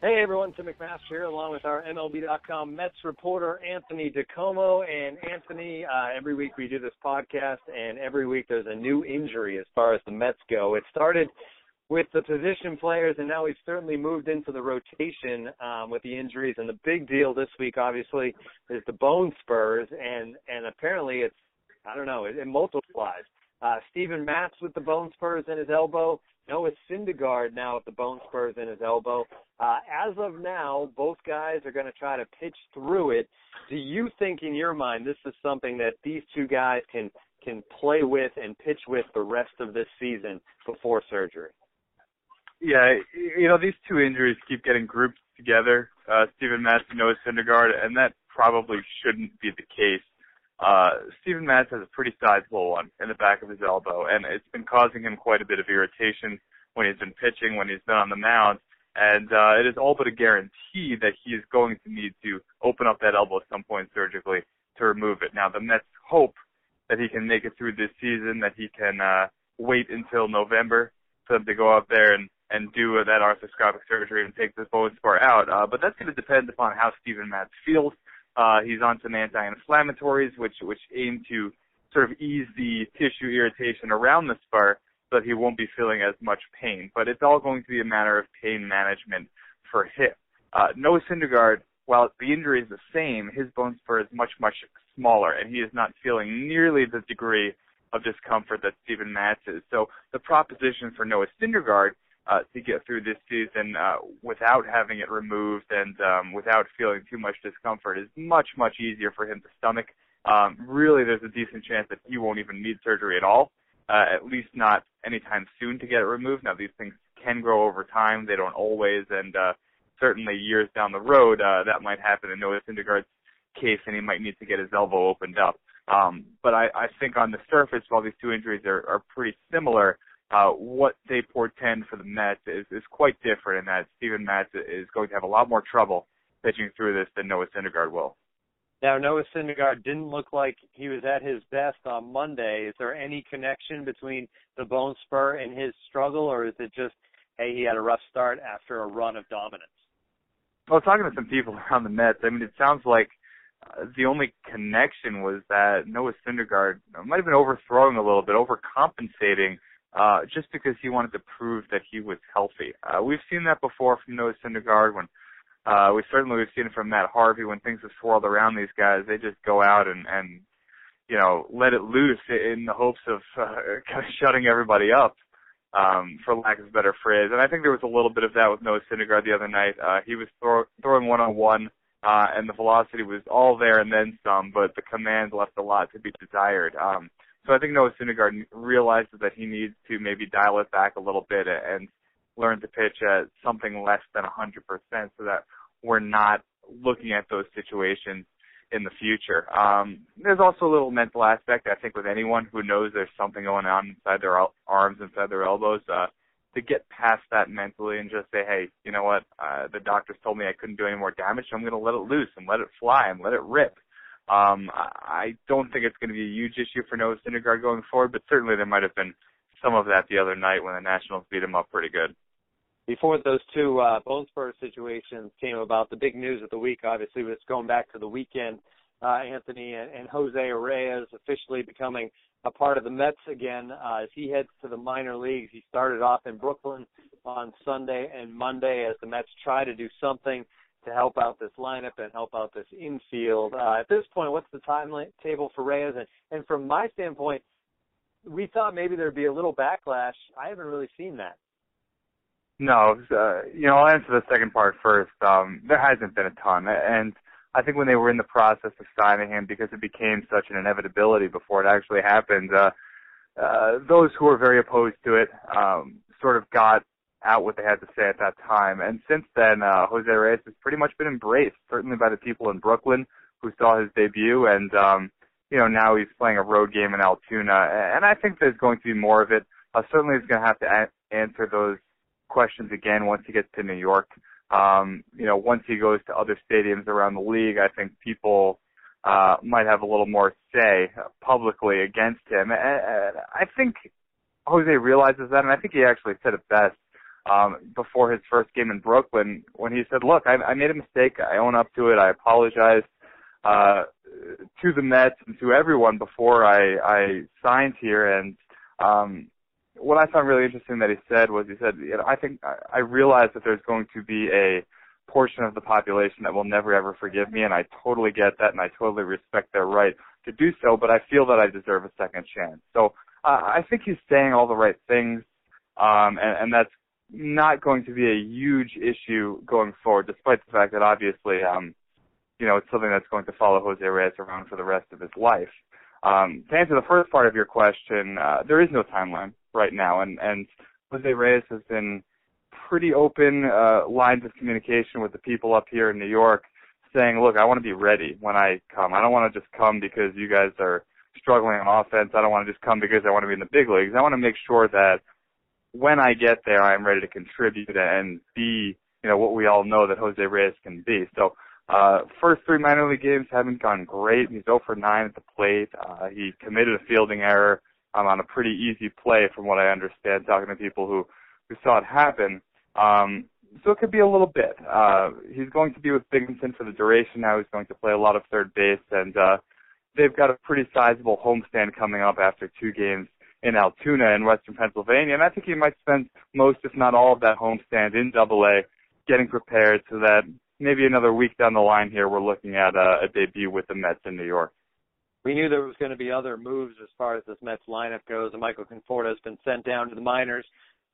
Hey everyone, Tim McMaster here, along with our MLB.com Mets reporter Anthony DiComo. And Anthony, uh, every week we do this podcast, and every week there's a new injury as far as the Mets go. It started with the position players, and now we've certainly moved into the rotation um, with the injuries. And the big deal this week, obviously, is the bone spurs, and and apparently it's I don't know, it, it multiplies. Uh, Steven Matz with the bone spurs in his elbow. Noah Syndergaard now with the bone spurs in his elbow. Uh, as of now, both guys are going to try to pitch through it. Do you think, in your mind, this is something that these two guys can can play with and pitch with the rest of this season before surgery? Yeah, you know these two injuries keep getting grouped together. Uh, Steven Matz and Noah Syndergaard, and that probably shouldn't be the case. Uh, Steven Matz has a pretty sizable one in the back of his elbow, and it's been causing him quite a bit of irritation when he's been pitching, when he's been on the mound, and uh, it is all but a guarantee that he is going to need to open up that elbow at some point surgically to remove it. Now, the Mets hope that he can make it through this season, that he can uh, wait until November for them to go up there and and do that arthroscopic surgery and take this bone spur out. Uh, but that's going to depend upon how Steven Matz feels. Uh, he's on some anti-inflammatories, which which aim to sort of ease the tissue irritation around the spur, so that he won't be feeling as much pain. But it's all going to be a matter of pain management for him. Uh, Noah Syndergaard, while the injury is the same, his bone spur is much much smaller, and he is not feeling nearly the degree of discomfort that Steven Matz is. So the proposition for Noah Syndergaard uh, to get through this season uh, without having it removed and um, without feeling too much discomfort is much, much easier for him to stomach. Um, really, there's a decent chance that he won't even need surgery at all, uh, at least not anytime soon to get it removed. Now, these things can grow over time. They don't always, and uh, certainly years down the road, uh, that might happen in Noah Syndergaard's case, and he might need to get his elbow opened up. Um, but I, I think on the surface, while these two injuries are, are pretty similar, uh, what they portend for the Mets is, is quite different in that Steven Matz is going to have a lot more trouble pitching through this than Noah Syndergaard will. Now, Noah Syndergaard didn't look like he was at his best on Monday. Is there any connection between the bone spur and his struggle, or is it just, hey, he had a rough start after a run of dominance? Well, talking to some people around the Mets, I mean, it sounds like uh, the only connection was that Noah Syndergaard might have been overthrowing a little bit, overcompensating uh, just because he wanted to prove that he was healthy. Uh, we've seen that before from Noah Syndergaard when uh, we certainly we've seen it from Matt Harvey when things have swirled around these guys. They just go out and and you know let it loose in the hopes of uh, kind of shutting everybody up, um, for lack of a better phrase. And I think there was a little bit of that with Noah Syndergaard the other night. Uh, he was throw, throwing one on one. Uh, and the velocity was all there and then some, but the command left a lot to be desired. Um, so I think Noah Syndergaard realizes that he needs to maybe dial it back a little bit and learn to pitch at something less than 100% so that we're not looking at those situations in the future. Um, there's also a little mental aspect, I think, with anyone who knows there's something going on inside their arms, inside their elbows, uh, to get past that mentally and just say, hey, you know what, uh, the doctors told me I couldn't do any more damage, so I'm going to let it loose and let it fly and let it rip. Um, I don't think it's going to be a huge issue for Noah Syndergaard going forward, but certainly there might have been some of that the other night when the Nationals beat him up pretty good. Before those two uh, bone spur situations came about, the big news of the week obviously was going back to the weekend. Uh, Anthony and, and Jose Reyes officially becoming a part of the Mets again uh, as he heads to the minor leagues. He started off in Brooklyn on Sunday and Monday as the Mets try to do something to help out this lineup and help out this infield. Uh, at this point, what's the timetable for Reyes? And, and from my standpoint, we thought maybe there'd be a little backlash. I haven't really seen that. No, uh, you know, I'll answer the second part first. Um, there hasn't been a ton, and I think when they were in the process of signing him, because it became such an inevitability before it actually happened, uh, uh, those who were very opposed to it um, sort of got out what they had to say at that time. And since then, uh, Jose Reyes has pretty much been embraced, certainly by the people in Brooklyn who saw his debut, and um, you know now he's playing a road game in Altoona, and I think there's going to be more of it. Uh, certainly, he's going to have to a- answer those questions again once he gets to New York. Um, you know, once he goes to other stadiums around the league, I think people uh, might have a little more say publicly against him. And I think Jose realizes that, and I think he actually said it best um, before his first game in Brooklyn when he said, "Look, I, I made a mistake. I own up to it. I apologize uh, to the Mets and to everyone before I, I signed here." And um, what I found really interesting that he said was he said, you know, I think I I realize that there's going to be a portion of the population that will never ever forgive me, and I totally get that, and I totally respect their right to do so. But I feel that I deserve a second chance. So uh, I think he's saying all the right things, um, and, and that's not going to be a huge issue going forward, despite the fact that obviously, um, you know, it's something that's going to follow Jose Reyes around for the rest of his life. Um, to answer the first part of your question, uh, there is no timeline right now, and and Jose Reyes has been pretty open uh, lines of communication with the people up here in New York, saying, "Look, I want to be ready when I come. I don't want to just come because you guys are struggling on offense. I don't want to just come because I want to be in the big leagues. I want to make sure that when I get there, I'm ready to contribute and be, you know, what we all know that Jose Reyes can be." So. Uh, first three minor league games haven't gone great. He's 0 for 9 at the plate. Uh, he committed a fielding error um, on a pretty easy play, from what I understand, talking to people who who saw it happen. Um, so it could be a little bit. Uh, he's going to be with Binghamton for the duration now. He's going to play a lot of third base, and uh, they've got a pretty sizable homestand coming up after two games in Altoona in Western Pennsylvania. And I think he might spend most, if not all, of that homestand in Double A, getting prepared so that maybe another week down the line here, we're looking at a, a debut with the Mets in New York we knew there was going to be other moves as far as this Mets lineup goes, and Michael Conforto has been sent down to the minors.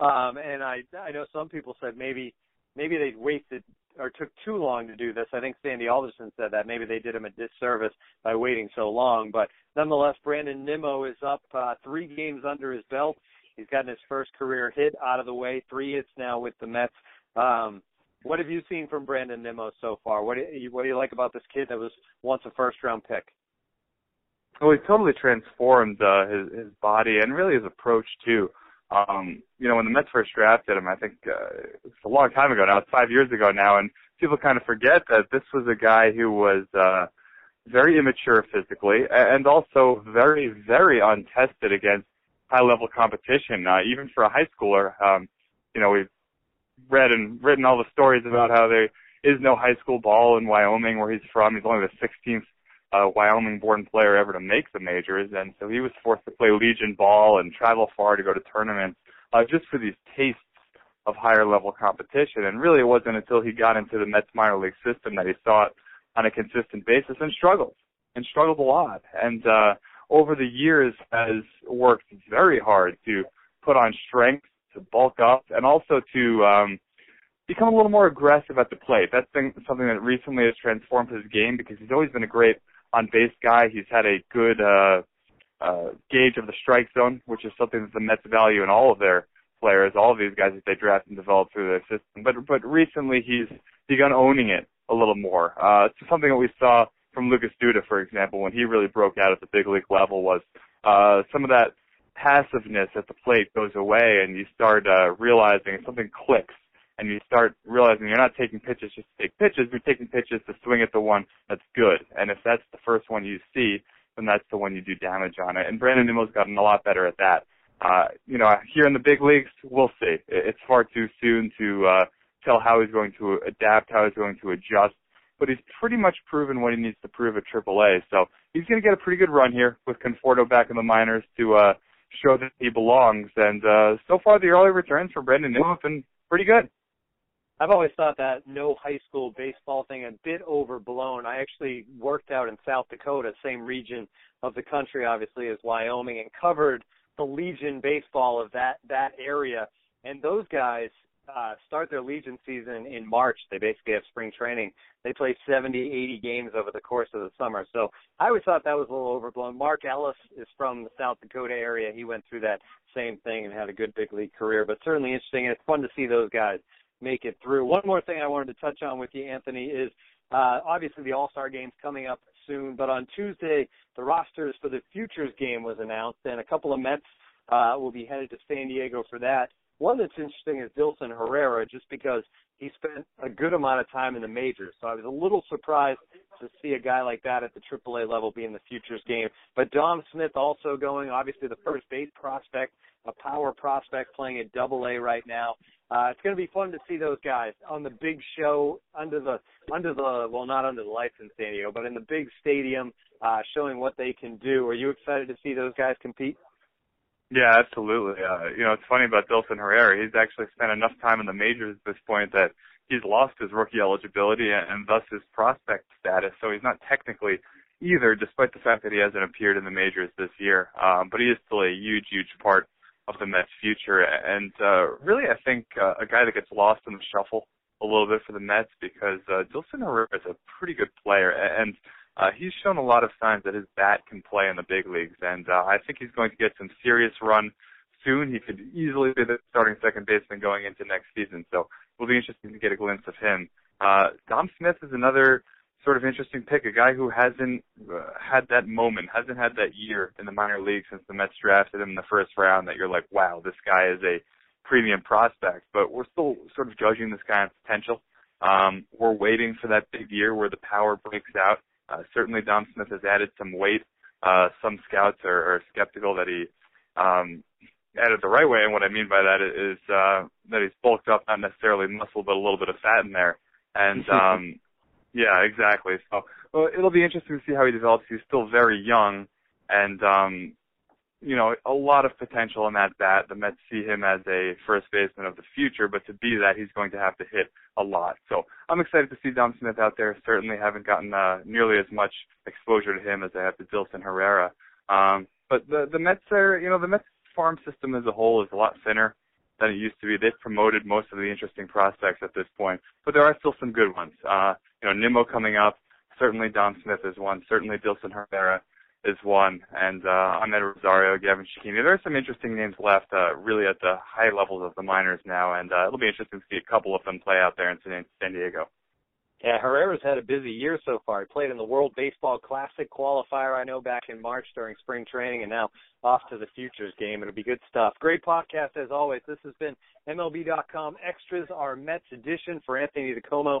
Um, and I I know some people said maybe maybe they'd wasted or took too long to do this. I think Sandy Alderson said that maybe they did him a disservice by waiting so long. But nonetheless, Brandon Nimmo is up uh, three games under his belt. He's gotten his first career hit out of the way, three hits now with the Mets. Um, what have you seen from Brandon Nimmo so far? What do you, what do you like about this kid that was once a first round pick? Well, he totally transformed uh, his his body and really his approach too. Um, you know, when the Mets first drafted him, I think uh, it's a long time ago now. It's five years ago now, and people kind of forget that this was a guy who was uh, very immature physically and also very, very untested against high-level competition. Uh, even for a high schooler, um, you know, we've read and written all the stories about how there is no high school ball in Wyoming, where he's from. He's only the 16th uh, Wyoming-born player ever to make the majors, and so he was forced to play Legion ball and travel far to go to tournaments uh, just for these tastes of higher level competition. And really, it wasn't until he got into the Mets minor league system that he saw it on a consistent basis and struggled and struggled a lot. And uh, over the years, has worked very hard to put on strength, to bulk up, and also to um, become a little more aggressive at the plate. That's been something that recently has transformed his game because he's always been a great on base guy. He's had a good uh, uh, gauge of the strike zone, which is something that the Mets value in all of their players, all of these guys that they draft and develop through their system. But but recently he's begun owning it a little more. Uh, it's something that we saw from Lucas Duda, for example, when he really broke out at the big league level was uh, some of that passiveness at the plate goes away and you start uh, realizing something clicks and you start realizing you're not taking pitches just to take pitches, you're taking pitches to swing at the one that's good. And if that's the first one you see, then that's the one you do damage on it. And Brandon Nimmo's gotten a lot better at that. Uh, you know, here in the big leagues, we'll see. It's far too soon to uh, tell how he's going to adapt, how he's going to adjust. But he's pretty much proven what he needs to prove at AAA. So he's going to get a pretty good run here with Conforto back in the minors to uh, show that he belongs. And uh, so far, the early returns for Brandon Nimmo have been pretty good. I've always thought that no high school baseball thing a bit overblown. I actually worked out in South Dakota, same region of the country, obviously, as Wyoming, and covered the Legion baseball of that that area. And those guys uh, start their Legion season in March. They basically have spring training. They play 70, 80 games over the course of the summer. So I always thought that was a little overblown. Mark Ellis is from the South Dakota area. He went through that same thing and had a good big league career. But certainly interesting, and it's fun to see those guys make it through. One more thing I wanted to touch on with you, Anthony, is Uh, obviously, the All Star game's coming up soon, but on Tuesday, the rosters for the Futures game was announced, and a couple of Mets uh, will be headed to San Diego for that. One that's interesting is Dilson Herrera, just because he spent a good amount of time in the majors. So I was a little surprised to see a guy like that at the AAA level be in the futures game. But Dom Smith also going, obviously the first base prospect, a power prospect playing at Double A right now. Uh, it's going to be fun to see those guys on the big show under the under the well, not under the lights in San Diego, but in the big stadium, uh, showing what they can do. Are you excited to see those guys compete? Yeah, absolutely. Uh, you know, it's funny about Dilson Herrera. He's actually spent enough time in the majors at this point that he's lost his rookie eligibility and, thus his prospect status. So he's not technically either, despite the fact that he hasn't appeared in the majors this year. Um, but he is still a huge, huge part of the Mets' future. And uh, really, I think uh, a guy that gets lost in the shuffle a little bit for the Mets because uh, Dilson Herrera is a pretty good player. And uh, he's shown a lot of signs that his bat can play in the big leagues, and uh, I think he's going to get some serious run soon. He could easily be the starting second baseman going into next season, so it'll be interesting to get a glimpse of him. Uh, Dom Smith is another sort of interesting pick, a guy who hasn't uh, had that moment, hasn't had that year in the minor leagues since the Mets drafted him in the first round that you're like, wow, this guy is a premium prospect, but we're still sort of judging this guy on potential. Um, we're waiting for that big year where the power breaks out. Uh, certainly, Dom Smith has added some weight. Uh, some scouts are, are skeptical that he um, added the right way, and what I mean by that is uh, that he's bulked up, not necessarily muscle, but a little bit of fat in there. And um, yeah, exactly. So well, it'll be interesting to see how he develops. He's still very young, and um, you know, a lot of potential in that bat. The Mets see him as a first baseman of the future, but to be that, he's going to have to hit a lot. So I'm excited to see Dom Smith out there. Certainly haven't gotten uh, nearly as much exposure to him as I have to Dilson Herrera. Um, but the the Mets are, you know, the Mets farm system as a whole is a lot thinner than it used to be. They've promoted most of the interesting prospects at this point, but there are still some good ones. Uh, you know, Nimmo coming up. Certainly Dom Smith is one. Certainly Dilson Herrera is one, and uh, Amed Rosario, Gavin Cecchini. There are some interesting names left, uh, really at the high levels of the minors now, and uh, it'll be interesting to see a couple of them play out there in San Diego. Yeah, Herrera's had a busy year so far. He played in the World Baseball Classic qualifier, I know, back in March during spring training, and now off to the Futures game. It'll be good stuff. Great podcast as always. This has been MLB.com Extras, our Mets edition for Anthony DiComo.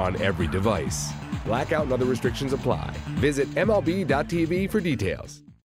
on every device. Blackout and other restrictions apply. Visit MLB.tv for details.